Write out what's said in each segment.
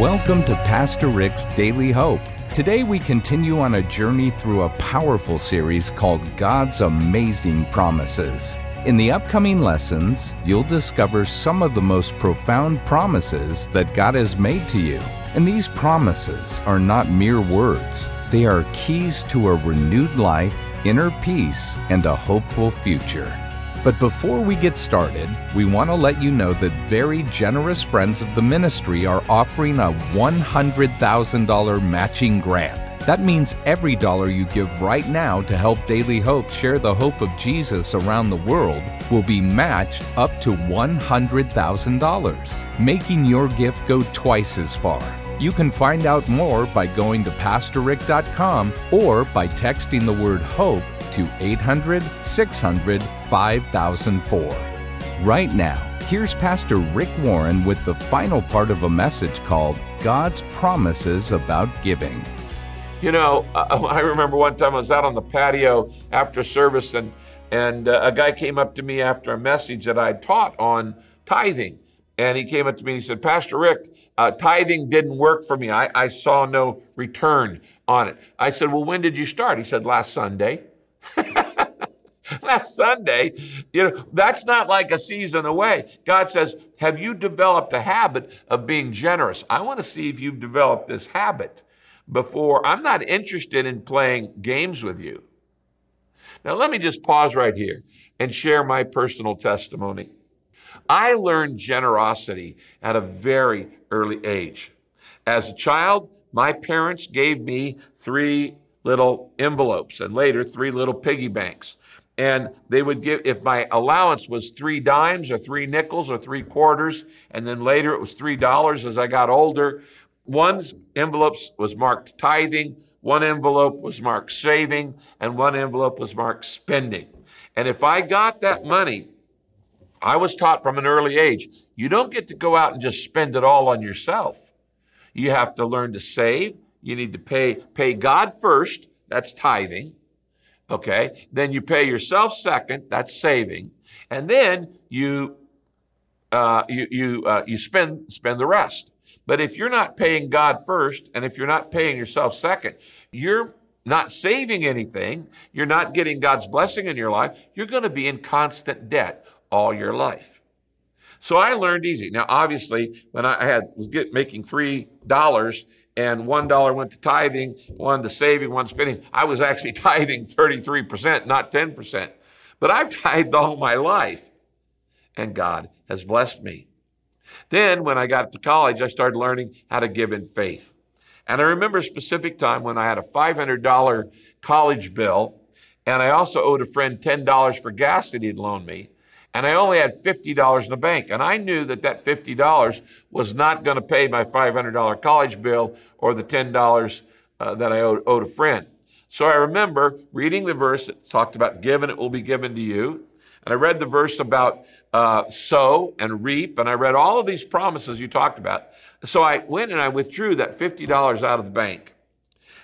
Welcome to Pastor Rick's Daily Hope. Today we continue on a journey through a powerful series called God's Amazing Promises. In the upcoming lessons, you'll discover some of the most profound promises that God has made to you. And these promises are not mere words, they are keys to a renewed life, inner peace, and a hopeful future. But before we get started, we want to let you know that very generous friends of the ministry are offering a $100,000 matching grant. That means every dollar you give right now to help Daily Hope share the hope of Jesus around the world will be matched up to $100,000, making your gift go twice as far. You can find out more by going to PastorRick.com or by texting the word HOPE to 800 600 5004. Right now, here's Pastor Rick Warren with the final part of a message called God's Promises About Giving. You know, I remember one time I was out on the patio after service, and, and uh, a guy came up to me after a message that I taught on tithing. And he came up to me and he said, Pastor Rick, uh, tithing didn't work for me. I, I saw no return on it. I said, Well, when did you start? He said, Last Sunday. last Sunday, you know, that's not like a season away. God says, Have you developed a habit of being generous? I want to see if you've developed this habit before. I'm not interested in playing games with you. Now, let me just pause right here and share my personal testimony. I learned generosity at a very early age. As a child, my parents gave me three little envelopes and later three little piggy banks. And they would give, if my allowance was three dimes or three nickels or three quarters, and then later it was three dollars as I got older, one envelope was marked tithing, one envelope was marked saving, and one envelope was marked spending. And if I got that money, I was taught from an early age, you don't get to go out and just spend it all on yourself. You have to learn to save. You need to pay, pay God first. That's tithing. Okay. Then you pay yourself second. That's saving. And then you, uh, you, you, uh, you spend, spend the rest. But if you're not paying God first and if you're not paying yourself second, you're not saving anything. You're not getting God's blessing in your life. You're going to be in constant debt all your life. So I learned easy. Now, obviously, when I had was get, making three dollars and one dollar went to tithing, one to saving, one spending, I was actually tithing 33%, not 10%. But I've tithed all my life, and God has blessed me. Then, when I got to college, I started learning how to give in faith. And I remember a specific time when I had a $500 college bill, and I also owed a friend $10 for gas that he'd loaned me and I only had $50 in the bank. And I knew that that $50 was not going to pay my $500 college bill or the $10 uh, that I owed, owed, a friend. So I remember reading the verse that talked about given, it will be given to you. And I read the verse about uh, sow and reap, and I read all of these promises you talked about. So I went and I withdrew that $50 out of the bank.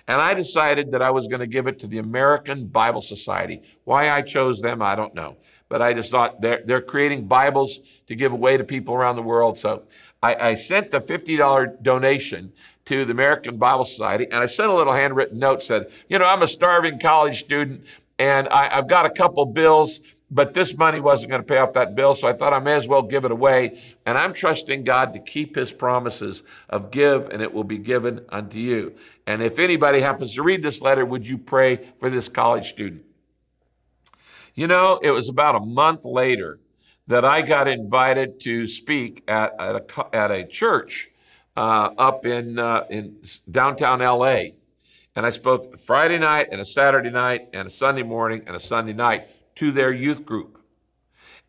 And I decided that I was going to give it to the American Bible Society. Why I chose them, I don't know but I just thought they're, they're creating Bibles to give away to people around the world. So I, I sent the $50 donation to the American Bible Society and I sent a little handwritten note said, you know, I'm a starving college student and I, I've got a couple bills but this money wasn't going to pay off that bill, so I thought I may as well give it away. And I'm trusting God to keep his promises of give, and it will be given unto you. And if anybody happens to read this letter, would you pray for this college student? You know, it was about a month later that I got invited to speak at, at, a, at a church uh, up in, uh, in downtown LA. And I spoke Friday night and a Saturday night and a Sunday morning and a Sunday night to their youth group.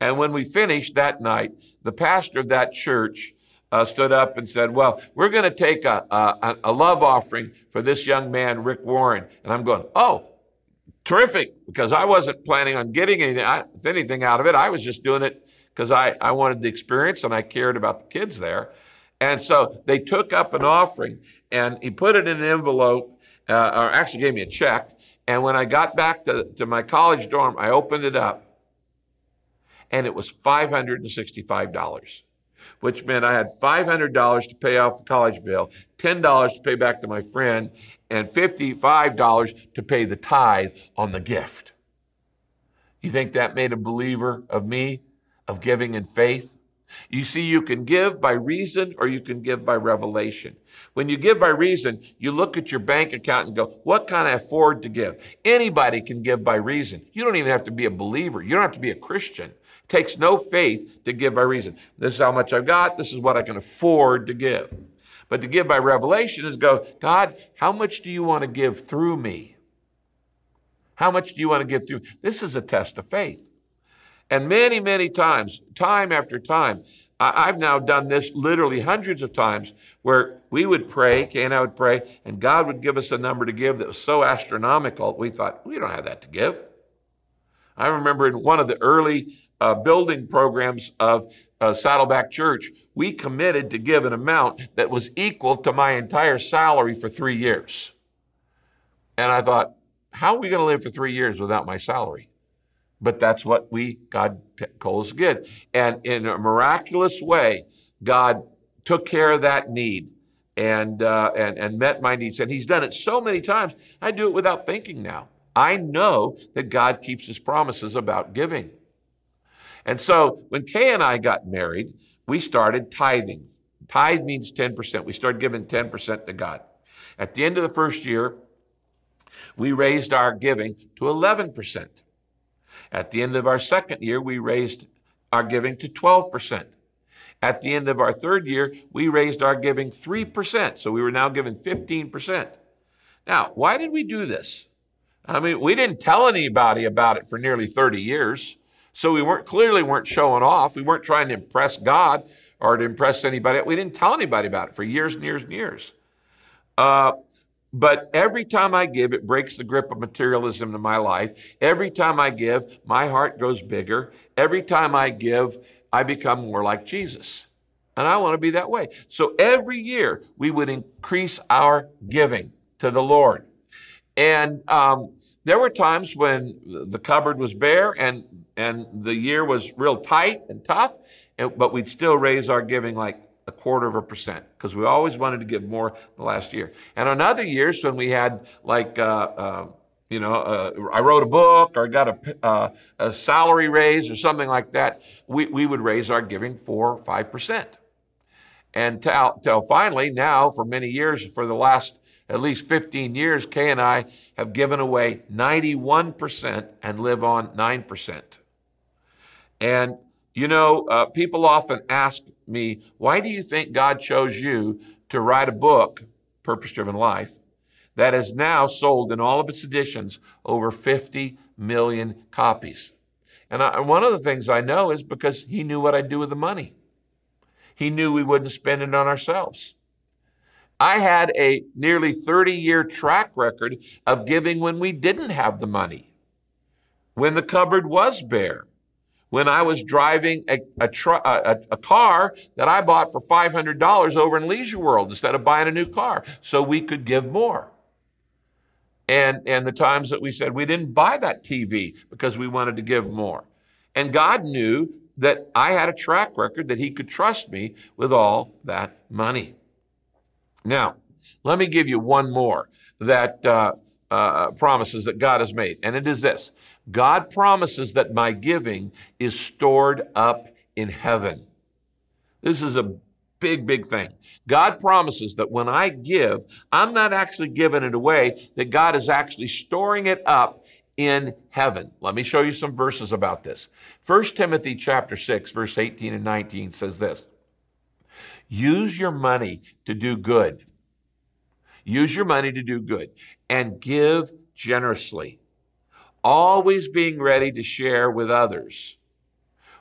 And when we finished that night, the pastor of that church uh, stood up and said, Well, we're going to take a, a, a love offering for this young man, Rick Warren. And I'm going, Oh, terrific because I wasn't planning on getting anything, anything out of it. I was just doing it because I, I wanted the experience and I cared about the kids there. And so they took up an offering and he put it in an envelope, uh, or actually gave me a check. And when I got back to, to my college dorm, I opened it up and it was $565. which meant I had $500 to pay off the college bill, $10 to pay back to my friend, and $55 to pay the tithe on the gift. You think that made a believer of me, of giving in faith? You see, you can give by reason or you can give by revelation. When you give by reason, you look at your bank account and go, what can I afford to give? Anybody can give by reason. You don't even have to be a believer. You don't have to be a Christian. It takes no faith to give by reason. This is how much I've got. This is what I can afford to give. But to give by revelation is go, God, how much do you want to give through me? How much do you want to give through? This is a test of faith. And many, many times, time after time, I've now done this literally hundreds of times where we would pray, Kay and I would pray, and God would give us a number to give that was so astronomical, we thought, we don't have that to give. I remember in one of the early uh, building programs of uh, Saddleback Church, we committed to give an amount that was equal to my entire salary for three years. And I thought, how are we going to live for three years without my salary? But that's what we, God calls good. And in a miraculous way, God took care of that need and, uh, and, and met my needs. And He's done it so many times, I do it without thinking now. I know that God keeps His promises about giving. And so when Kay and I got married, we started tithing. Tithe means 10%. We started giving 10% to God. At the end of the first year, we raised our giving to 11%. At the end of our second year, we raised our giving to 12%. At the end of our third year, we raised our giving 3%. So we were now giving 15%. Now, why did we do this? I mean, we didn't tell anybody about it for nearly 30 years. So we weren't clearly weren't showing off. We weren't trying to impress God or to impress anybody. We didn't tell anybody about it for years and years and years. Uh, but every time I give, it breaks the grip of materialism in my life. Every time I give, my heart grows bigger. Every time I give, I become more like Jesus. And I want to be that way. So every year, we would increase our giving to the Lord. And um, there were times when the cupboard was bare and, and the year was real tight and tough, but we'd still raise our giving like a quarter of a percent because we always wanted to give more the last year. And on other years when we had like, uh, uh, you know, uh, I wrote a book or got a, uh, a salary raise or something like that, we, we would raise our giving four or five percent. And till, till finally, now for many years, for the last at least 15 years, Kay and I have given away 91% and live on 9%. And you know, uh, people often ask me, why do you think God chose you to write a book, Purpose Driven Life, that is now sold in all of its editions over 50 million copies? And I, one of the things I know is because he knew what I'd do with the money. He knew we wouldn't spend it on ourselves. I had a nearly 30 year track record of giving when we didn't have the money, when the cupboard was bare, when I was driving a, a, tr- a, a car that I bought for $500 over in Leisure World instead of buying a new car so we could give more. And, and the times that we said we didn't buy that TV because we wanted to give more. And God knew that I had a track record that He could trust me with all that money. Now, let me give you one more that uh, uh, promises that God has made, and it is this God promises that my giving is stored up in heaven. This is a big, big thing. God promises that when I give, I'm not actually giving it away, that God is actually storing it up in heaven. Let me show you some verses about this. 1 Timothy chapter 6, verse 18 and 19 says this. Use your money to do good. Use your money to do good and give generously always being ready to share with others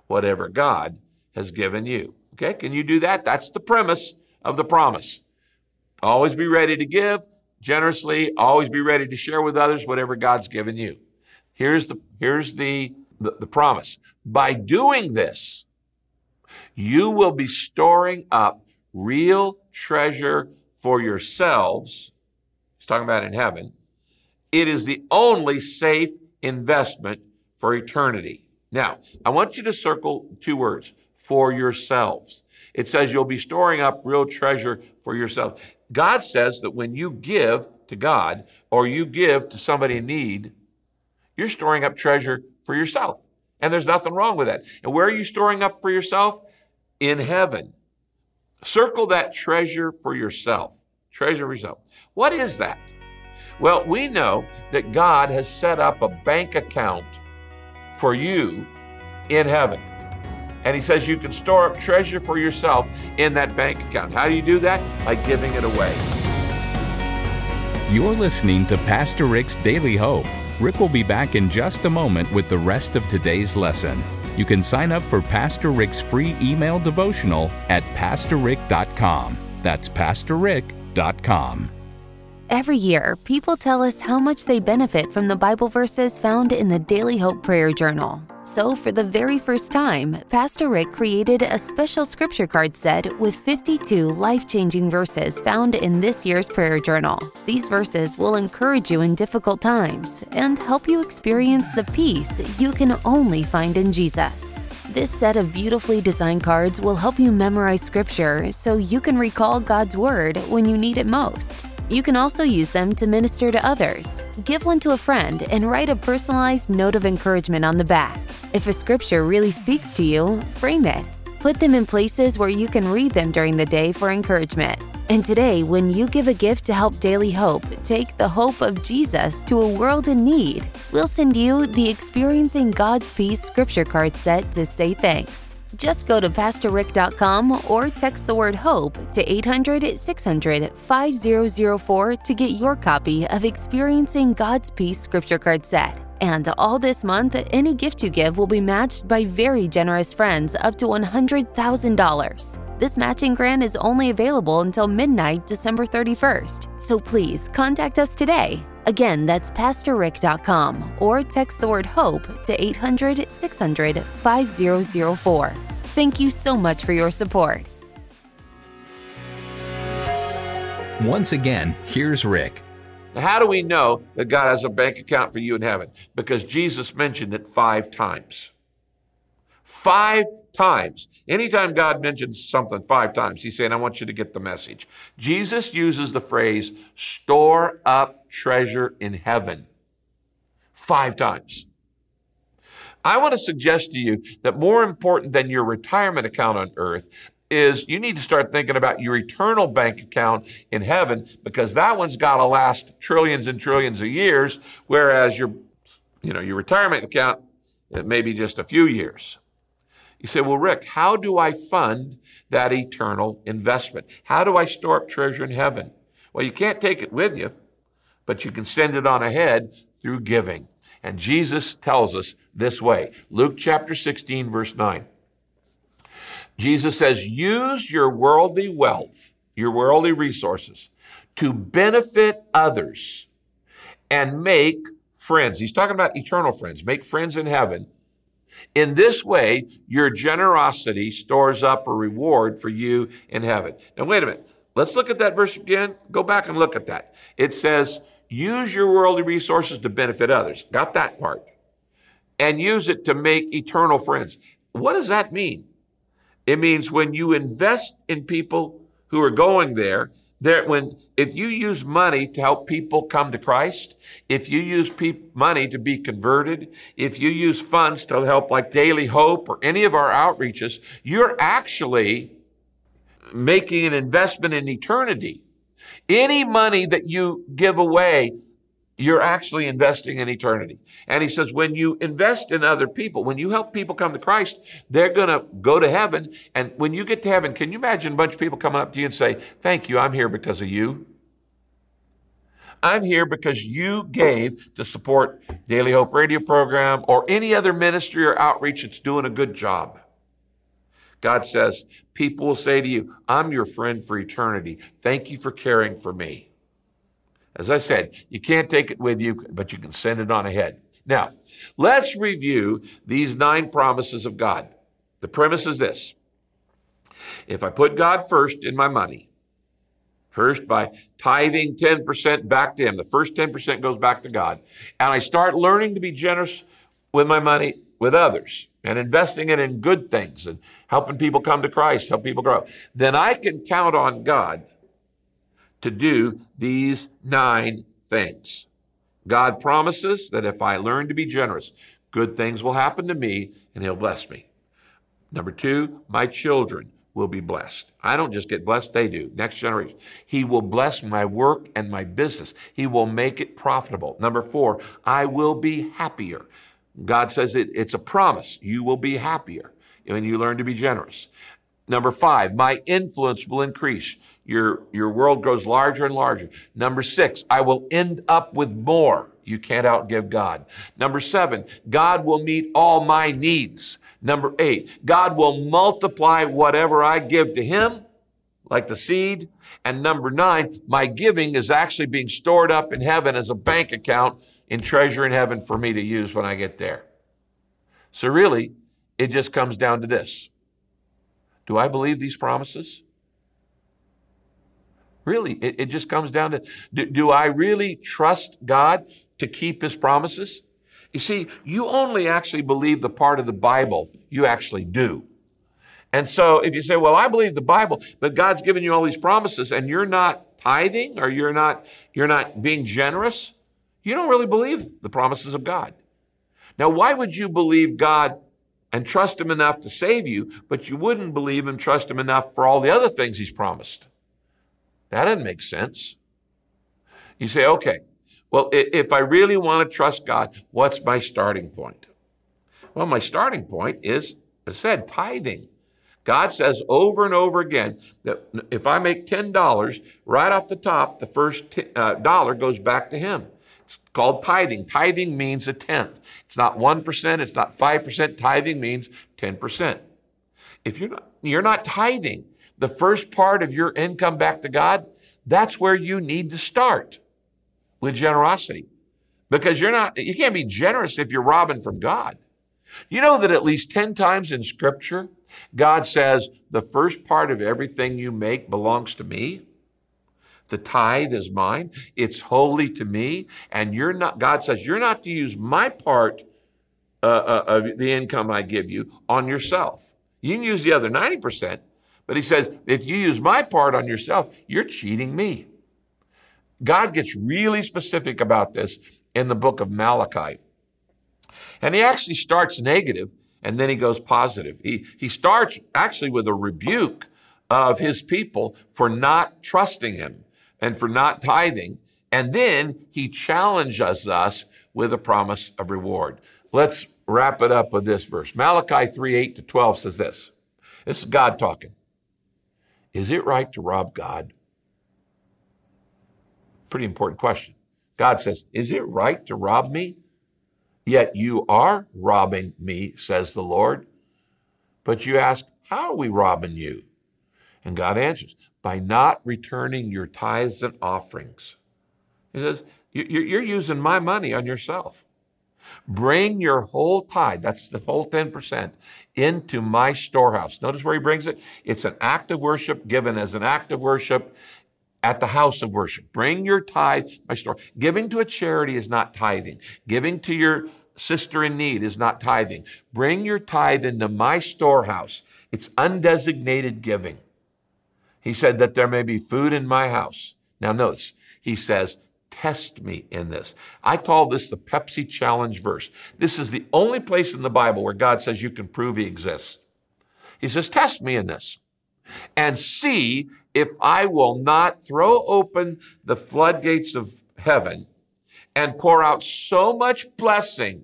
whatever God has given you. Okay, can you do that? That's the premise of the promise. Always be ready to give generously, always be ready to share with others whatever God's given you. Here's the, here's the, the, the promise. By doing this, you will be storing up real treasure for yourselves. He's talking about in heaven. It is the only safe investment for eternity. Now, I want you to circle two words for yourselves. it says you'll be storing up real treasure for yourself. God says that when you give to God or you give to somebody in need, you're storing up treasure for yourself. And there's nothing wrong with that. And where are you storing up for yourself? In heaven. Circle that treasure for yourself. Treasure for yourself. What is that? Well, we know that God has set up a bank account for you in heaven. And he says you can store up treasure for yourself in that bank account. How do you do that? By giving it away. You're listening to Pastor Rick's Daily Hope. Rick will be back in just a moment with the rest of today's lesson. You can sign up for Pastor Rick's free email devotional at pastorrick.com. That's pastorrick.com. Every year, people tell us how much they benefit from the Bible verses found in the Daily Hope Prayer Journal. So, for the very first time, Pastor Rick created a special scripture card set with 52 life changing verses found in this year's prayer journal. These verses will encourage you in difficult times and help you experience the peace you can only find in Jesus. This set of beautifully designed cards will help you memorize scripture so you can recall God's Word when you need it most. You can also use them to minister to others. Give one to a friend and write a personalized note of encouragement on the back. If a scripture really speaks to you, frame it. Put them in places where you can read them during the day for encouragement. And today, when you give a gift to help Daily Hope take the hope of Jesus to a world in need, we'll send you the Experiencing God's Peace scripture card set to say thanks. Just go to PastorRick.com or text the word HOPE to 800 600 5004 to get your copy of Experiencing God's Peace Scripture Card Set. And all this month, any gift you give will be matched by very generous friends up to $100,000. This matching grant is only available until midnight, December 31st. So please contact us today. Again, that's PastorRick.com or text the word HOPE to 800 600 5004. Thank you so much for your support. Once again, here's Rick. Now, how do we know that God has a bank account for you in heaven? Because Jesus mentioned it five times. Five times. Anytime God mentions something five times, he's saying, I want you to get the message. Jesus uses the phrase, store up treasure in heaven. Five times. I want to suggest to you that more important than your retirement account on earth is you need to start thinking about your eternal bank account in heaven because that one's got to last trillions and trillions of years, whereas your, you know, your retirement account, it may be just a few years. You say, well, Rick, how do I fund that eternal investment? How do I store up treasure in heaven? Well, you can't take it with you, but you can send it on ahead through giving. And Jesus tells us this way. Luke chapter 16, verse 9. Jesus says, use your worldly wealth, your worldly resources, to benefit others and make friends. He's talking about eternal friends. Make friends in heaven. In this way, your generosity stores up a reward for you in heaven. Now, wait a minute. Let's look at that verse again. Go back and look at that. It says, use your worldly resources to benefit others. Got that part. And use it to make eternal friends. What does that mean? It means when you invest in people who are going there, there when if you use money to help people come to Christ, if you use pe- money to be converted, if you use funds to help like Daily Hope or any of our outreaches, you're actually making an investment in eternity. Any money that you give away you're actually investing in eternity. And he says, when you invest in other people, when you help people come to Christ, they're going to go to heaven. And when you get to heaven, can you imagine a bunch of people coming up to you and say, thank you, I'm here because of you? I'm here because you gave to support Daily Hope radio program or any other ministry or outreach that's doing a good job. God says, people will say to you, I'm your friend for eternity. Thank you for caring for me. As I said, you can't take it with you, but you can send it on ahead. Now, let's review these nine promises of God. The premise is this. If I put God first in my money, first by tithing 10% back to Him, the first 10% goes back to God, and I start learning to be generous with my money, with others and investing it in good things and helping people come to Christ, help people grow, then I can count on God to do these nine things. God promises that if I learn to be generous, good things will happen to me and He'll bless me. Number two, my children will be blessed. I don't just get blessed, they do. Next generation. He will bless my work and my business. He will make it profitable. Number four, I will be happier. God says it, it's a promise. You will be happier when you learn to be generous. Number five, my influence will increase. Your, your world grows larger and larger. Number six, I will end up with more. You can't outgive God. Number seven, God will meet all my needs. Number eight, God will multiply whatever I give to Him, like the seed. And number nine, my giving is actually being stored up in heaven as a bank account in treasure in heaven for me to use when I get there. So really, it just comes down to this. Do I believe these promises? Really, it, it just comes down to do, do I really trust God to keep his promises? You see, you only actually believe the part of the Bible you actually do. And so if you say, well, I believe the Bible, but God's given you all these promises and you're not tithing or you're not, you're not being generous, you don't really believe the promises of God. Now, why would you believe God and trust Him enough to save you, but you wouldn't believe Him, trust Him enough for all the other things He's promised? That doesn't make sense. You say, okay, well, if I really want to trust God, what's my starting point? Well, my starting point is, I said, tithing. God says over and over again that if I make $10, right off the top, the first t- uh, dollar goes back to Him. It's called tithing. Tithing means a tenth. It's not 1%, it's not 5%. Tithing means 10%. If you're not, you're not tithing the first part of your income back to God, that's where you need to start with generosity. Because you're not, you can't be generous if you're robbing from God. You know that at least 10 times in scripture, God says, the first part of everything you make belongs to me. The tithe is mine. It's holy to me. And you're not, God says, you're not to use my part uh, uh, of the income I give you on yourself. You can use the other 90%, but he says, if you use my part on yourself, you're cheating me. God gets really specific about this in the book of Malachi. And he actually starts negative and then he goes positive. He, he starts actually with a rebuke of his people for not trusting him and for not tithing. And then he challenges us with a promise of reward. Let's wrap it up with this verse. Malachi 3 8 to 12 says this. This is God talking. Is it right to rob God? Pretty important question. God says, Is it right to rob me? Yet you are robbing me, says the Lord. But you ask, How are we robbing you? And God answers, By not returning your tithes and offerings. He says, You're using my money on yourself. Bring your whole tithe, that's the whole 10%, into my storehouse. Notice where he brings it? It's an act of worship given as an act of worship at the house of worship. Bring your tithe, my store. Giving to a charity is not tithing. Giving to your sister in need is not tithing. Bring your tithe into my storehouse. It's undesignated giving. He said that there may be food in my house. Now notice, he says, test me in this. I call this the Pepsi challenge verse. This is the only place in the Bible where God says you can prove he exists. He says, test me in this and see if I will not throw open the floodgates of heaven and pour out so much blessing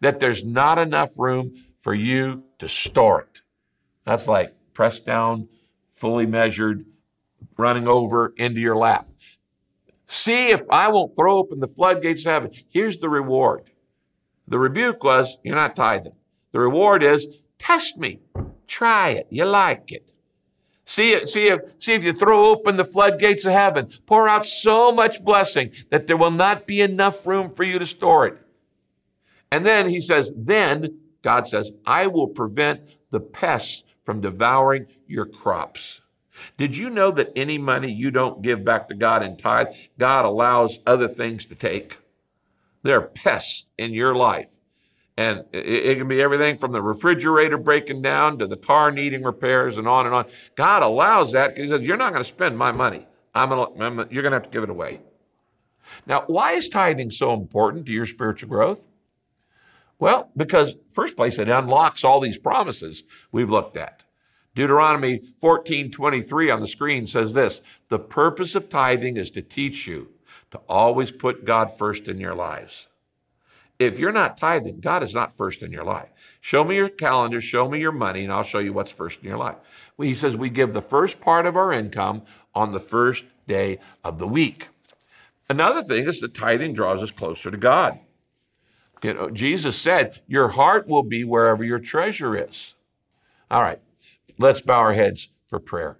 that there's not enough room for you to store it. That's like pressed down, fully measured, running over into your lap. See if I won't throw open the floodgates of heaven. Here's the reward. The rebuke was, you're not tithing. The reward is, test me. Try it. You like it. See, it, see, if, see if you throw open the floodgates of heaven, pour out so much blessing that there will not be enough room for you to store it. And then he says, then God says, I will prevent the pests from devouring your crops. Did you know that any money you don't give back to God in tithe, God allows other things to take? There are pests in your life And it, can be everything from the refrigerator breaking down to the car needing repairs and on and on. God allows that because He says, You're not going to spend my money. I'm gonna, I'm you're going to have to give it away. Now, why is tithing so important to your spiritual growth? Well, because first place, it unlocks all these promises we've looked at. Deuteronomy 14:23 on the screen says this, "The purpose of tithing is to teach you to always put God first in your lives." If you're not tithing, God is not first in your life. Show me your calendar, show me your money, and I'll show you what's first in your life. He says we give the first part of our income on the first day of the week. Another thing is that tithing draws us closer to God. You know, Jesus said, Your heart will be wherever your treasure is. All right, let's bow our heads for prayer.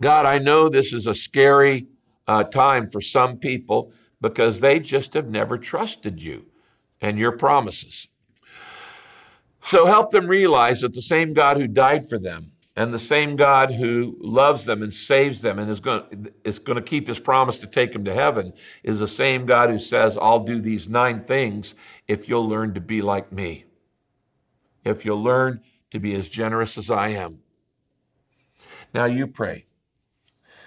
God, I know this is a scary uh, time for some people because they just have never trusted you and your promises. So help them realize that the same God who died for them and the same God who loves them and saves them and is going, is going to keep his promise to take them to heaven is the same God who says, I'll do these nine things if you'll learn to be like me. If you'll learn to be as generous as I am. Now you pray.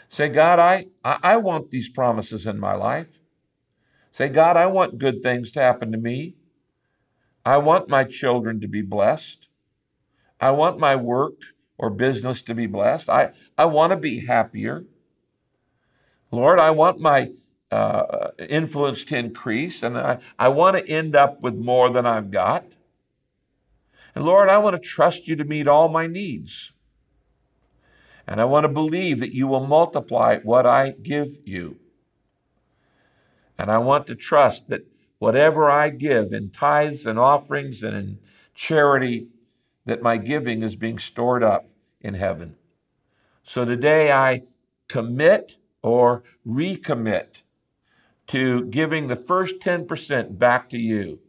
Say, God, I, I want these promises in my life. Say, God, I want good things to happen to me. I want my children to be blessed. I want my work or business to be blessed. I, I want to be happier. Lord, I want my uh, influence to increase, and I, I want to end up with more than I've got. And Lord, I want to trust you to meet all my needs. And I want to believe that you will multiply what I give you. And I want to trust that whatever I give in tithes and offerings and in charity, that my giving is being stored up in heaven. So today I commit or recommit to giving the first 10% back to you.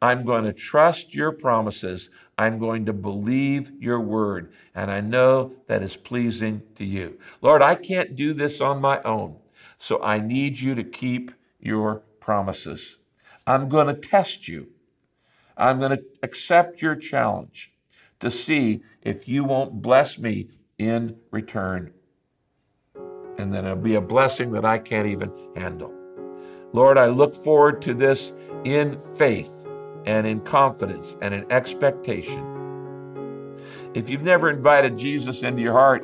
I'm going to trust your promises. I'm going to believe your word. And I know that is pleasing to you. Lord, I can't do this on my own. So I need you to keep your promises. I'm going to test you. I'm going to accept your challenge to see if you won't bless me in return. And then it'll be a blessing that I can't even handle. Lord, I look forward to this in faith and in confidence and in expectation. If you've never invited Jesus into your heart,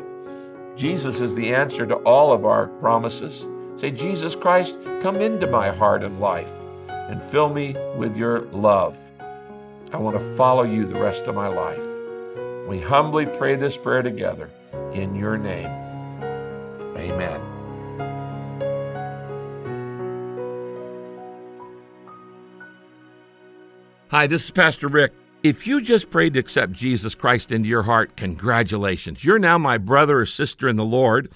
Jesus is the answer to all of our promises. Say, Jesus Christ, come into my heart and life and fill me with your love. I want to follow you the rest of my life. We humbly pray this prayer together in your name. Amen. Hi, this is Pastor Rick. If you just prayed to accept Jesus Christ into your heart, congratulations. You're now my brother or sister in the Lord,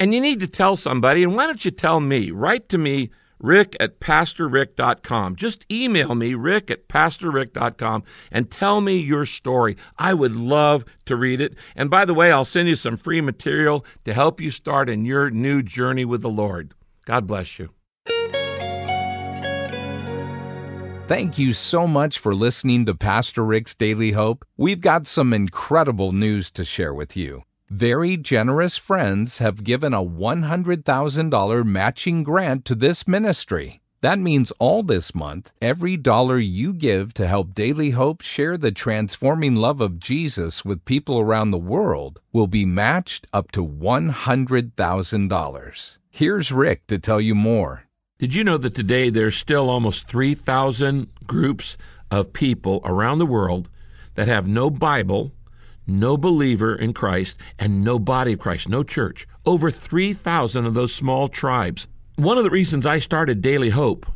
and you need to tell somebody. And why don't you tell me? Write to me rick at pastorrick.com. Just email me, rick at pastorrick.com, and tell me your story. I would love to read it. And by the way, I'll send you some free material to help you start in your new journey with the Lord. God bless you. Thank you so much for listening to Pastor Rick's Daily Hope. We've got some incredible news to share with you. Very generous friends have given a $100,000 matching grant to this ministry. That means all this month, every dollar you give to help Daily Hope share the transforming love of Jesus with people around the world will be matched up to $100,000. Here's Rick to tell you more. Did you know that today there's still almost 3,000 groups of people around the world that have no Bible no believer in Christ, and no body of Christ, no church. Over 3,000 of those small tribes. One of the reasons I started Daily Hope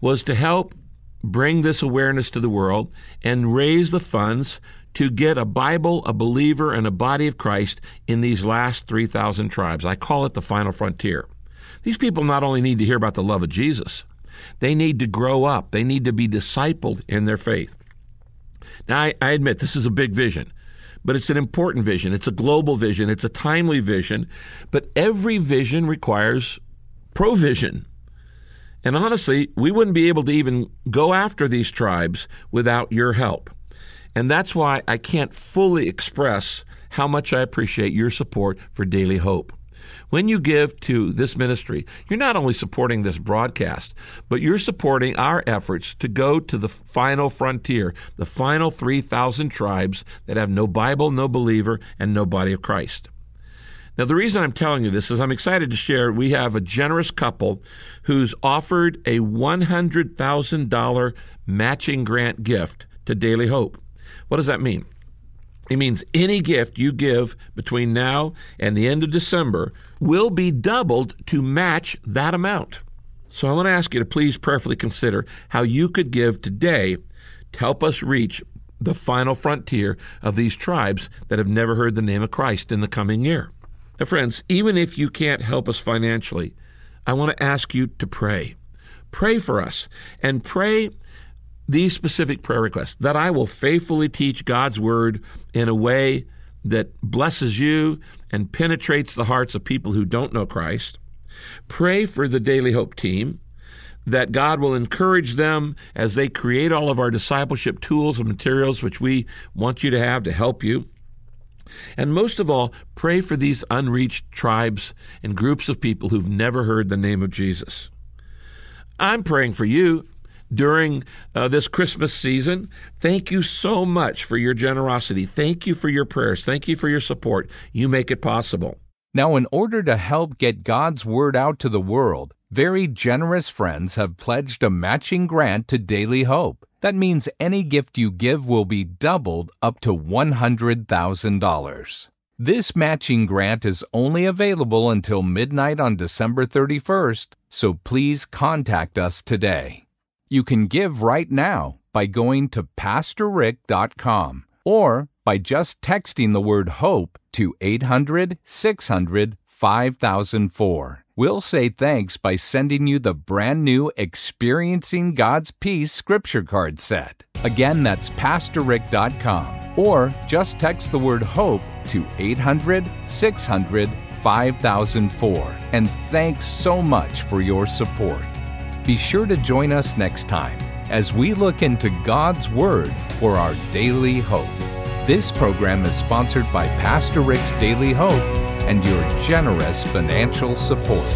was to help bring this awareness to the world and raise the funds to get a Bible, a believer, and a body of Christ in these last 3,000 tribes. I call it the final frontier. These people not only need to hear about the love of Jesus, they need to grow up, they need to be discipled in their faith. Now, I, I admit this is a big vision but it's an important vision. It's a global vision. It's a timely vision. But every vision requires provision. And honestly, we wouldn't be able to even go after these tribes without your help. And that's why I can't fully express how much I appreciate your support for Daily Hope. When you give to this ministry, you're not only supporting this broadcast, but you're supporting our efforts to go to the final frontier, the final 3,000 tribes that have no Bible, no believer, and no body of Christ. Now, the reason I'm telling you this is I'm excited to share we have a generous couple who's offered a $100,000 matching grant gift to Daily Hope. What does that mean? It means any gift you give between now and the end of December will be doubled to match that amount. So I want to ask you to please prayerfully consider how you could give today to help us reach the final frontier of these tribes that have never heard the name of Christ in the coming year. Now, friends, even if you can't help us financially, I want to ask you to pray. Pray for us and pray these specific prayer requests that I will faithfully teach God's word in a way that blesses you and penetrates the hearts of people who don't know Christ. Pray for the Daily Hope team that God will encourage them as they create all of our discipleship tools and materials which we want you to have to help you. And most of all, pray for these unreached tribes and groups of people who've never heard the name of Jesus. I'm praying for you during uh, this Christmas season. Thank you so much for your generosity. Thank you for your prayers. Thank you for your support. You make it possible. Now, in order to help get God's Word out to the world, very generous friends have pledged a matching grant to Daily Hope. That means any gift you give will be doubled up to $100,000. This matching grant is only available until midnight on December 31st, so please contact us today. You can give right now by going to PastorRick.com or by just texting the word HOPE to 800 600 5004. We'll say thanks by sending you the brand new Experiencing God's Peace scripture card set. Again, that's PastorRick.com or just text the word HOPE to 800 600 5004. And thanks so much for your support. Be sure to join us next time as we look into God's Word for our daily hope. This program is sponsored by Pastor Rick's Daily Hope and your generous financial support.